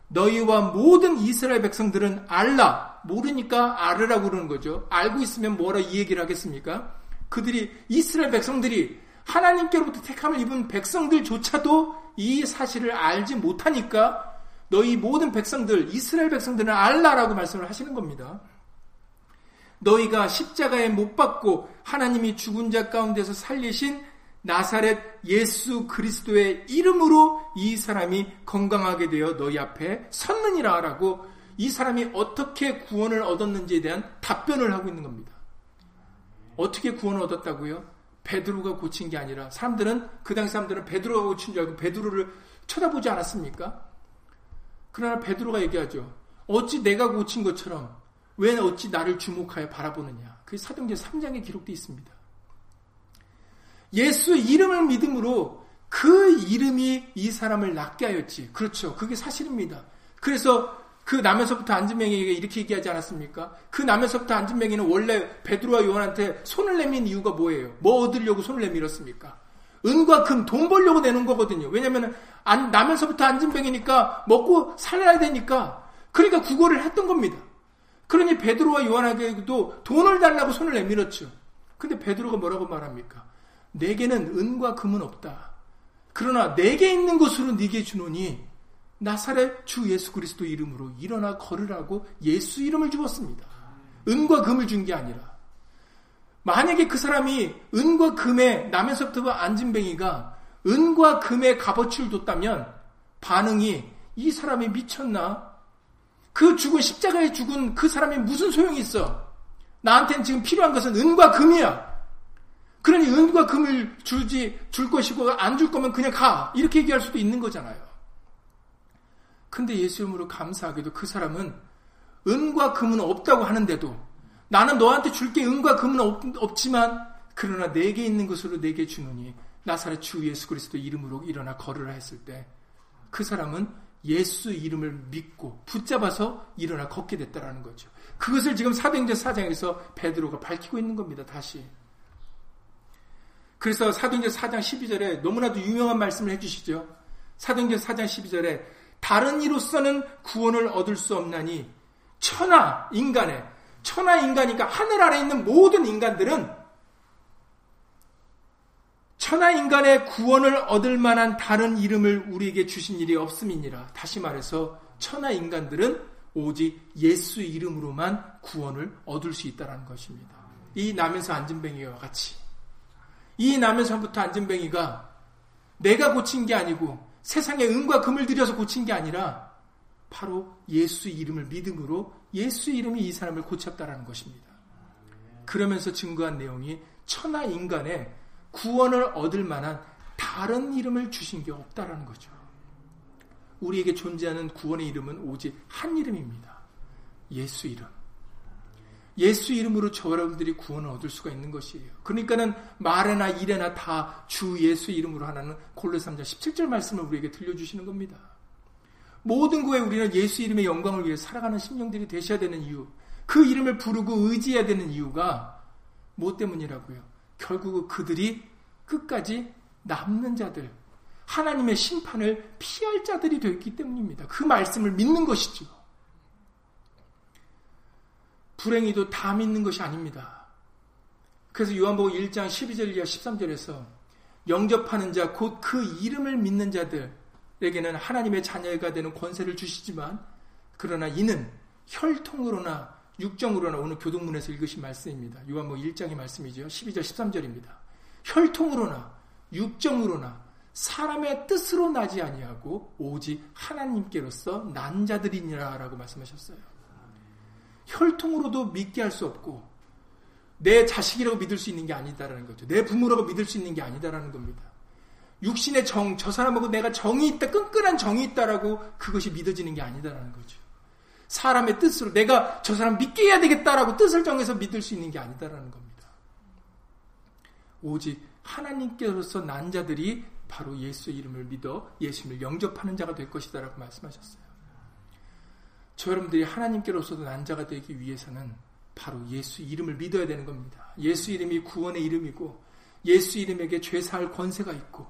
너희와 모든 이스라엘 백성들은 알라 모르니까 알으라고 그러는 거죠. 알고 있으면 뭐라 이 얘기를 하겠습니까? 그들이 이스라엘 백성들이 하나님께로부터 택함을 입은 백성들조차도 이 사실을 알지 못하니까 너희 모든 백성들 이스라엘 백성들은 알라라고 말씀을 하시는 겁니다. 너희가 십자가에 못 박고 하나님이 죽은 자 가운데서 살리신 나사렛 예수 그리스도의 이름으로 이 사람이 건강하게 되어 너희 앞에 섰느니라 라고 이 사람이 어떻게 구원을 얻었는지에 대한 답변을 하고 있는 겁니다. 어떻게 구원을 얻었다고요? 베드로가 고친 게 아니라 사람들은 그 당시 사람들은 베드로가 고친 줄 알고 베드로를 쳐다보지 않았습니까? 그러나 베드로가 얘기하죠. 어찌 내가 고친 것처럼 왜 어찌 나를 주목하여 바라보느냐. 그게 사도행전 3장에 기록되어 있습니다. 예수 이름을 믿음으로 그 이름이 이 사람을 낫게 하였지. 그렇죠. 그게 사실입니다. 그래서 그 남에서부터 안진뱅이에게 이렇게 얘기하지 않았습니까? 그 남에서부터 안진뱅이는 원래 베드로와 요한한테 손을 내민 이유가 뭐예요? 뭐 얻으려고 손을 내밀었습니까? 은과 금, 돈 벌려고 내는 거거든요. 왜냐면 남에서부터 안진뱅이니까 먹고 살아야 되니까 그러니까 구걸을 했던 겁니다. 그러니 베드로와 요한에게도 돈을 달라고 손을 내밀었죠. 근데 베드로가 뭐라고 말합니까? 내게는 은과 금은 없다. 그러나 내게 있는 것으로 네게 주노니 나사렛 주 예수 그리스도 이름으로 일어나 걸으라고 예수 이름을 주었습니다. 은과 금을 준 게 아니라 만약에 그 사람이 은과 금에 남에서부터 안진뱅이가 은과 금의 값어치를 뒀다면 반응이 이 사람이 미쳤나? 그 죽은 십자가에 죽은 그 사람이 무슨 소용이 있어? 나한테는 지금 필요한 것은 은과 금이야. 그러니 은과 금을 주지 줄 것이고 안 줄 거면 그냥 가 이렇게 얘기할 수도 있는 거잖아요. 근데 예수 이름으로 감사하게도 그 사람은 은과 금은 없다고 하는데도 나는 너한테 줄 게 은과 금은 없, 지만 그러나 내게 있는 것으로 내게 주노니 나사렛 주 예수 그리스도 이름으로 일어나 걸으라 했을 때 그 사람은 예수 이름을 믿고 붙잡아서 일어나 걷게 됐다라는 거죠. 그것을 지금 사도행전 4장에서 베드로가 밝히고 있는 겁니다. 다시. 그래서 사도행전 4장 12절에 너무나도 유명한 말씀을 해주시죠. 사도행전 4장 12절에 다른 이로서는 구원을 얻을 수 없나니 천하 인간의 천하 인간이니까 하늘 아래 있는 모든 인간들은 천하 인간의 구원을 얻을 만한 다른 이름을 우리에게 주신 일이 없음이니라. 다시 말해서 천하 인간들은 오직 예수 이름으로만 구원을 얻을 수 있다는 것입니다. 이 남에서 안진뱅이와 같이 이 남에서부터 안진뱅이가 내가 고친 게 아니고 세상에 은과 금을 들여서 고친 게 아니라 바로 예수 이름을 믿음으로 예수 이름이 이 사람을 고쳤다라는 것입니다. 그러면서 증거한 내용이 천하 인간의 구원을 얻을 만한 다른 이름을 주신 게 없다라는 거죠. 우리에게 존재하는 구원의 이름은 오직 한 이름입니다. 예수 이름. 예수 이름으로 저 여러분들이 구원을 얻을 수가 있는 것이에요. 그러니까는 말에나 일에나 다 주 예수 이름으로 하나는 골로 3장 17절 말씀을 우리에게 들려주시는 겁니다. 모든 구에 우리는 예수 이름의 영광을 위해 살아가는 심령들이 되셔야 되는 이유, 그 이름을 부르고 의지해야 되는 이유가 뭐 때문이라고요? 결국 그들이 끝까지 남는 자들, 하나님의 심판을 피할 자들이 되었기 때문입니다. 그 말씀을 믿는 것이죠. 불행히도 다 믿는 것이 아닙니다. 그래서 요한복음 1장 12절 이하 13절에서 영접하는 자, 곧 그 이름을 믿는 자들에게는 하나님의 자녀가 되는 권세를 주시지만, 그러나 이는 혈통으로나 육정으로나 오늘 교동문에서 읽으신 말씀입니다. 요한복음 1장의 말씀이죠. 12절 13절입니다. 혈통으로나 육정으로나 사람의 뜻으로 나지 아니하고 오직 하나님께로서 난 자들이니라라고 말씀하셨어요. 혈통으로도 믿게 할 수 없고 내 자식이라고 믿을 수 있는 게 아니다라는 거죠. 내 부모라고 믿을 수 있는 게 아니다라는 겁니다. 육신의 정, 저 사람하고 내가 정이 있다, 끈끈한 정이 있다라고 그것이 믿어지는 게 아니다라는 거죠. 사람의 뜻으로 내가 저 사람 믿게 해야 되겠다라고 뜻을 정해서 믿을 수 있는 게 아니다라는 겁니다. 오직 하나님께로서 난 자들이 바로 예수 이름을 믿어 예수님을 영접하는 자가 될 것이다라고 말씀하셨어요. 저 여러분들이 하나님께로서도 난 자가 되기 위해서는 바로 예수 이름을 믿어야 되는 겁니다. 예수 이름이 구원의 이름이고 예수 이름에게 죄사할 권세가 있고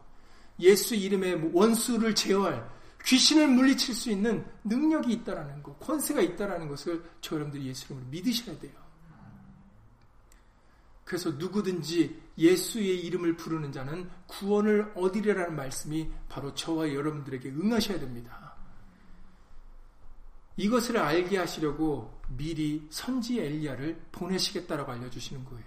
예수 이름의 원수를 제어할 귀신을 물리칠 수 있는 능력이 있다라는 것, 권세가 있다라는 것을 저 여러분들이 예수 이름으로 믿으셔야 돼요. 그래서 누구든지 예수의 이름을 부르는 자는 구원을 얻으리라는 말씀이 바로 저와 여러분들에게 응하셔야 됩니다. 이것을 알게 하시려고 미리 선지 엘리야를 보내시겠다라고 알려주시는 거예요.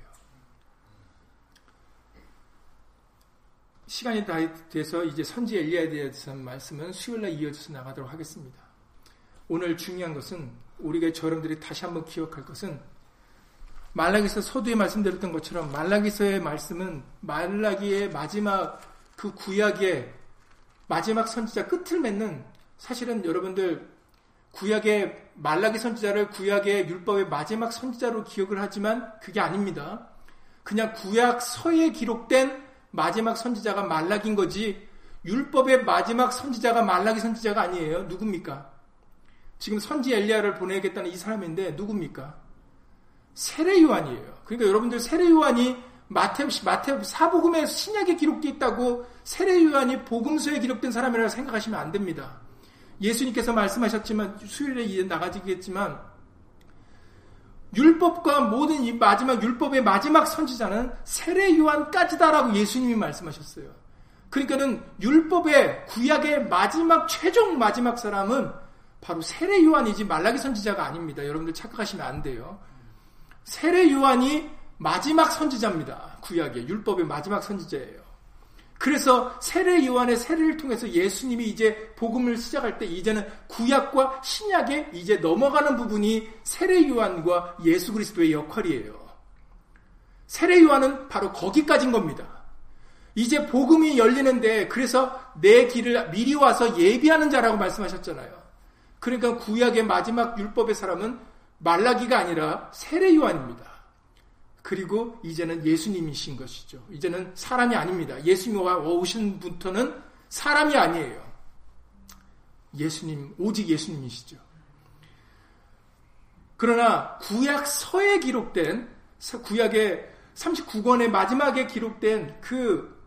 시간이 다 돼서 이제 선지 엘리야에 대해서 말씀은 수요일날 이어져서 나가도록 하겠습니다. 오늘 중요한 것은 우리가 저러분들이 다시 한번 기억할 것은 말라기서 서두에 말씀드렸던 것처럼 말라기서의 말씀은 말라기의 마지막 그 구약의 마지막 선지자 끝을 맺는 사실은 여러분들 구약의 말라기 선지자를 구약의 율법의 마지막 선지자로 기억을 하지만 그게 아닙니다. 그냥 구약 서에 기록된 마지막 선지자가 말라기인 거지 율법의 마지막 선지자가 말라기 선지자가 아니에요. 누굽니까? 지금 선지 엘리야를 보내겠다는 이 사람인데 누굽니까? 세례 요한이에요. 그러니까 여러분들 세례 요한이 마태 마태 사복음에 신약에 기록되어 있다고 세례 요한이 복음서에 기록된 사람이라고 생각하시면 안 됩니다. 예수님께서 말씀하셨지만 수요일에 이제 나가지겠지만 율법과 모든 이 마지막 율법의 마지막 선지자는 세례 요한까지다라고 예수님이 말씀하셨어요. 그러니까는 율법의 구약의 마지막 최종 마지막 사람은 바로 세례 요한이지 말라기 선지자가 아닙니다. 여러분들 착각하시면 안 돼요. 세례 요한이 마지막 선지자입니다. 구약의 율법의 마지막 선지자예요. 그래서 세례 요한의 세례를 통해서 예수님이 이제 복음을 시작할 때 이제는 구약과 신약에 이제 넘어가는 부분이 세례 요한과 예수 그리스도의 역할이에요. 세례 요한은 바로 거기까지인 겁니다. 이제 복음이 열리는데 그래서 내 길을 미리 와서 예비하는 자라고 말씀하셨잖아요. 그러니까 구약의 마지막 율법의 사람은 말라기가 아니라 세례 요한입니다. 그리고 이제는 예수님이신 것이죠. 이제는 사람이 아닙니다. 예수님이 오신 분부터는 사람이 아니에요. 예수님, 오직 예수님이시죠. 그러나 구약서에 기록된 구약의 39권의 마지막에 기록된 그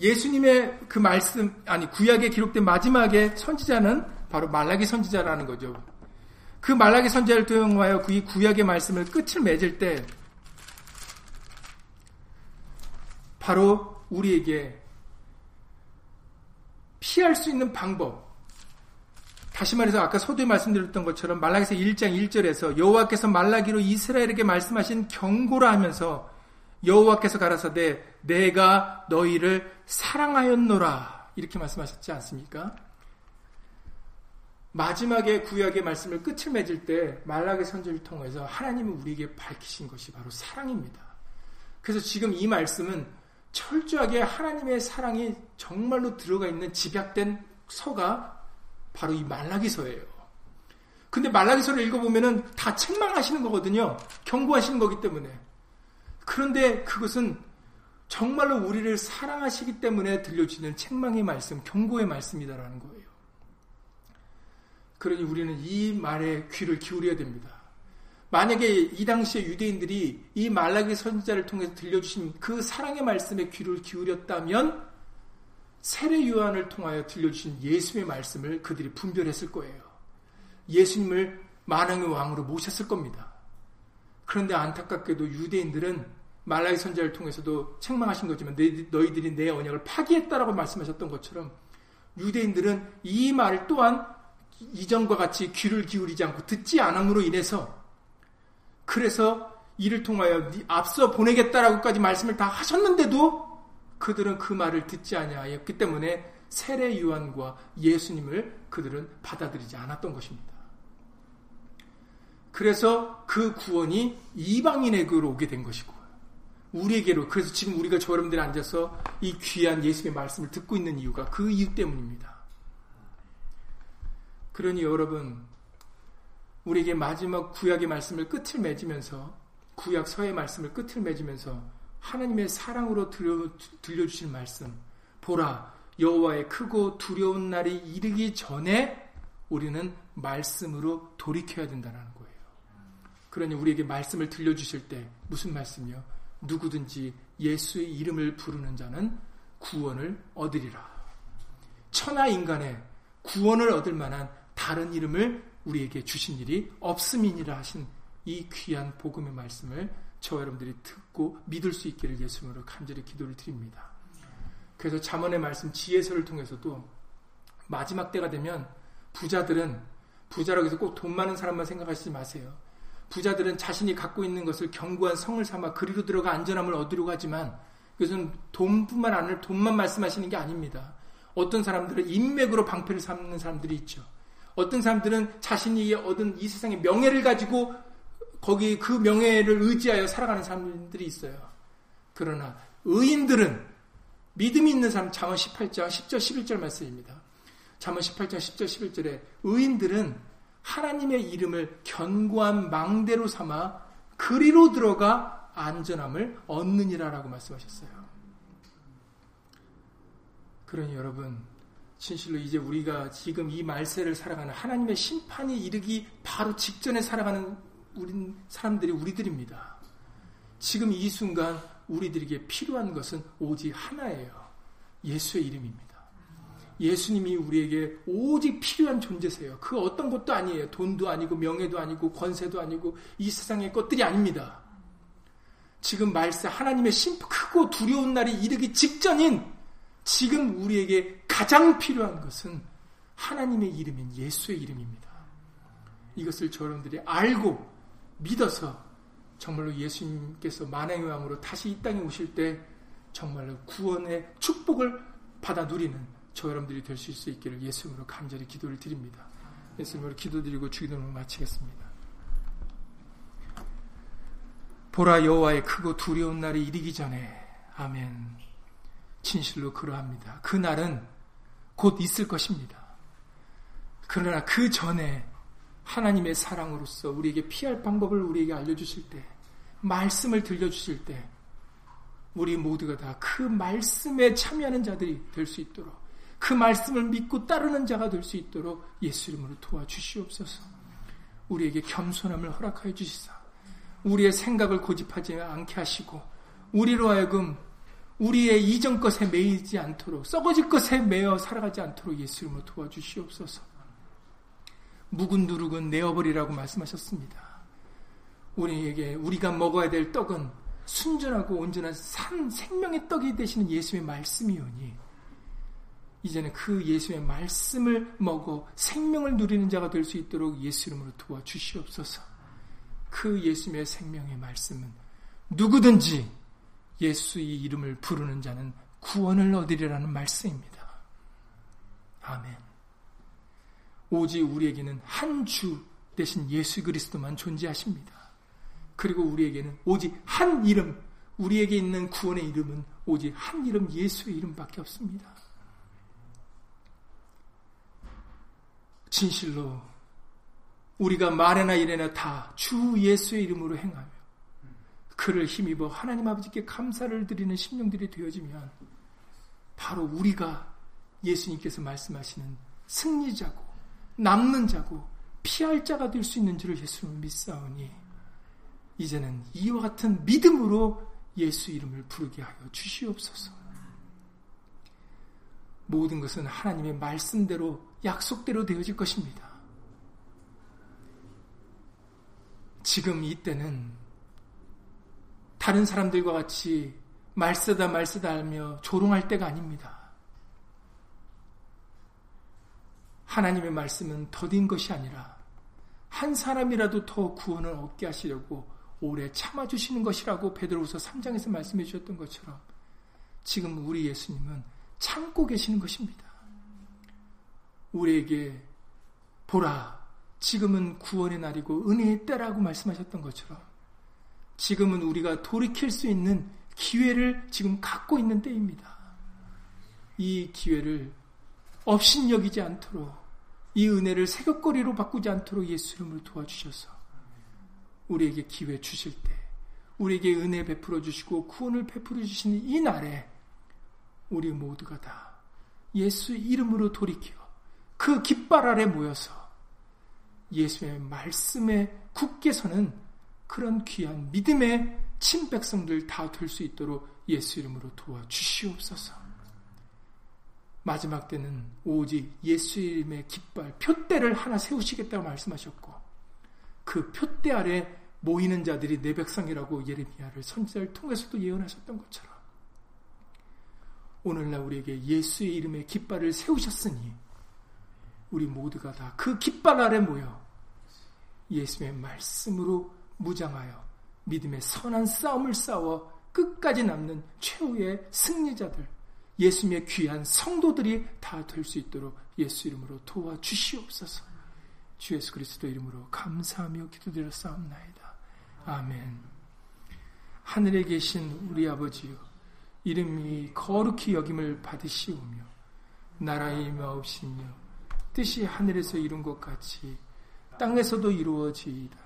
예수님의 그 말씀 아니 구약에 기록된 마지막의 선지자는 바로 말라기 선지자라는 거죠. 그 말라기 선지자를 통하여 그 구약의 말씀을 끝을 맺을 때 바로 우리에게 피할 수 있는 방법 다시 말해서 아까 소두에 말씀드렸던 것처럼 말라기서 1장 1절에서 여호와께서 말라기로 이스라엘에게 말씀하신 경고라 하면서 여호와께서 가라사대 내가 너희를 사랑하였노라 이렇게 말씀하셨지 않습니까? 마지막에 구약의 말씀을 끝을 맺을 때 말라기 선지를 통해서 하나님은 우리에게 밝히신 것이 바로 사랑입니다. 그래서 지금 이 말씀은 철저하게 하나님의 사랑이 정말로 들어가 있는 집약된 서가 바로 이 말라기서예요. 근데 말라기서를 읽어보면은 다 책망하시는 거거든요. 경고하시는 거기 때문에. 그런데 그것은 정말로 우리를 사랑하시기 때문에 들려주는 책망의 말씀, 경고의 말씀이다라는 거예요. 그러니 우리는 이 말에 귀를 기울여야 됩니다. 만약에 이 당시에 유대인들이 이 말라기 선지자를 통해서 들려주신 그 사랑의 말씀에 귀를 기울였다면 세례 요한을 통하여 들려주신 예수의 말씀을 그들이 분별했을 거예요. 예수님을 만왕의 왕으로 모셨을 겁니다. 그런데 안타깝게도 유대인들은 말라기 선지자를 통해서도 책망하신 거지만 너희들이 내 언약을 파기했다라고 말씀하셨던 것처럼 유대인들은 이 말 또한 이전과 같이 귀를 기울이지 않고 듣지 않음으로 인해서 그래서 이를 통하여 앞서 보내겠다라고까지 말씀을 다 하셨는데도 그들은 그 말을 듣지 아니하였기 때문에 세례 요한과 예수님을 그들은 받아들이지 않았던 것입니다. 그래서 그 구원이 이방인에게로 오게 된 것이고 우리에게로 그래서 지금 우리가 저 여러분들이 앉아서 이 귀한 예수의 말씀을 듣고 있는 이유가 그 이유 때문입니다. 그러니 여러분, 우리에게 마지막 구약의 말씀을 끝을 맺으면서, 구약 서의 말씀을 끝을 맺으면서, 하나님의 사랑으로 들려, 들려주실 말씀, 보라, 여호와의 크고 두려운 날이 이르기 전에 우리는 말씀으로 돌이켜야 된다는 거예요. 그러니 우리에게 말씀을 들려주실 때 무슨 말씀이요? 누구든지 예수의 이름을 부르는 자는 구원을 얻으리라. 천하 인간의 구원을 얻을 만한 다른 이름을 우리에게 주신 일이 없음이니라 하신 이 귀한 복음의 말씀을 저 여러분들이 듣고 믿을 수 있기를 예수님으로 간절히 기도를 드립니다. 그래서 잠언의 말씀 지혜서를 통해서도 마지막 때가 되면 부자들은 부자라고 해서 꼭 돈 많은 사람만 생각하시지 마세요. 부자들은 자신이 갖고 있는 것을 견고한 성을 삼아 그리로 들어가 안전함을 얻으려고 하지만 그것은 돈뿐만 아니라 돈만 말씀하시는 게 아닙니다. 어떤 사람들은 인맥으로 방패를 삼는 사람들이 있죠. 어떤 사람들은 자신이 얻은 이 세상의 명예를 가지고 거기 그 명예를 의지하여 살아가는 사람들이 있어요. 그러나 의인들은 믿음이 있는 사람 잠언 18장 10절 11절 말씀입니다. 잠언 18장 10절 11절에 의인들은 하나님의 이름을 견고한 망대로 삼아 그리로 들어가 안전함을 얻느니라라고 말씀하셨어요. 그러니 여러분 진실로 이제 우리가 지금 이 말세를 살아가는 하나님의 심판이 이르기 바로 직전에 살아가는 우리 사람들이 우리들입니다. 지금 이 순간 우리들에게 필요한 것은 오직 하나예요. 예수의 이름입니다. 예수님이 우리에게 오직 필요한 존재세요. 그 어떤 것도 아니에요. 돈도 아니고 명예도 아니고 권세도 아니고 이 세상의 것들이 아닙니다. 지금 말세 하나님의 심 크고 두려운 날이 이르기 직전인 지금 우리에게 가장 필요한 것은 하나님의 이름인 예수의 이름입니다. 이것을 여러분들이 알고 믿어서 정말로 예수님께서 만행의 왕으로 다시 이 땅에 오실 때 정말로 구원의 축복을 받아 누리는 저 여러분들이 될 수 있기를 예수님으로 간절히 기도를 드립니다. 예수님으로 기도드리고 주기도를 마치겠습니다. 보라 여호와의 크고 두려운 날이 이르기 전에 아멘. 진실로 그러합니다. 그 날은 곧 있을 것입니다. 그러나 그 전에 하나님의 사랑으로서 우리에게 피할 방법을 우리에게 알려주실 때, 말씀을 들려주실 때, 우리 모두가 다 그 말씀에 참여하는 자들이 될 수 있도록, 그 말씀을 믿고 따르는 자가 될 수 있도록 예수 이름으로 도와주시옵소서. 우리에게 겸손함을 허락하여 주시사, 우리의 생각을 고집하지 않게 하시고, 우리로 하여금 우리의 이전 것에 매이지 않도록, 썩어질 것에 매여 살아가지 않도록 예수 이름으로 도와주시옵소서. 묵은 누룩은 내어버리라고 말씀하셨습니다. 우리에게 우리가 먹어야 될 떡은 순전하고 온전한 산 생명의 떡이 되시는 예수의 말씀이오니 이제는 그 예수의 말씀을 먹어 생명을 누리는 자가 될 수 있도록 예수 이름으로 도와 주시옵소서. 그 예수의 생명의 말씀은 누구든지 예수의 이름을 부르는 자는 구원을 얻으리라는 말씀입니다. 아멘. 오직 우리에게는 한 주 대신 예수 그리스도만 존재하십니다. 그리고 우리에게는 오직 한 이름, 우리에게 있는 구원의 이름은 오직 한 이름 예수의 이름밖에 없습니다. 진실로 우리가 말에나 이래나 다 주 예수의 이름으로 행하며 그를 힘입어 하나님 아버지께 감사를 드리는 심령들이 되어지면 바로 우리가 예수님께서 말씀하시는 승리자고 남는 자고 피할 자가 될 수 있는 줄을 예수님을 믿사오니 이제는 이와 같은 믿음으로 예수 이름을 부르게 하여 주시옵소서. 모든 것은 하나님의 말씀대로 약속대로 되어질 것입니다. 지금 이때는 다른 사람들과 같이 말쓰다 말쓰다 하며 조롱할 때가 아닙니다. 하나님의 말씀은 더딘 것이 아니라 한 사람이라도 더 구원을 얻게 하시려고 오래 참아주시는 것이라고 베드로후서 3장에서 말씀해 주셨던 것처럼 지금 우리 예수님은 참고 계시는 것입니다. 우리에게 보라 지금은 구원의 날이고 은혜의 때라고 말씀하셨던 것처럼 지금은 우리가 돌이킬 수 있는 기회를 지금 갖고 있는 때입니다. 이 기회를 업신여기지 않도록 이 은혜를 새벽거리로 바꾸지 않도록 예수 이름을 도와주셔서 우리에게 기회 주실 때 우리에게 은혜 베풀어 주시고 구원을 베풀어 주시는 이 날에 우리 모두가 다 예수 이름으로 돌이켜 그 깃발 아래 모여서 예수의 말씀에 굳게 서는 그런 귀한 믿음의 친백성들 다 될 수 있도록 예수 이름으로 도와주시옵소서. 마지막 때는 오직 예수 이름의 깃발, 표대를 하나 세우시겠다고 말씀하셨고 그 표대 아래 모이는 자들이 내 백성이라고 예레미야를 선지자를 통해서도 예언하셨던 것처럼 오늘날 우리에게 예수의 이름의 깃발을 세우셨으니 우리 모두가 다 그 깃발 아래 모여 예수의 말씀으로 무장하여 믿음의 선한 싸움을 싸워 끝까지 남는 최후의 승리자들 예수님의 귀한 성도들이 다 될 수 있도록 예수 이름으로 도와주시옵소서. 주 예수 그리스도 이름으로 감사하며 기도드렸사옵나이다. 아멘. 하늘에 계신 우리 아버지요. 이름이 거룩히 여김을 받으시오며 나라의 마옵시며 뜻이 하늘에서 이룬 것 같이 땅에서도 이루어지이다.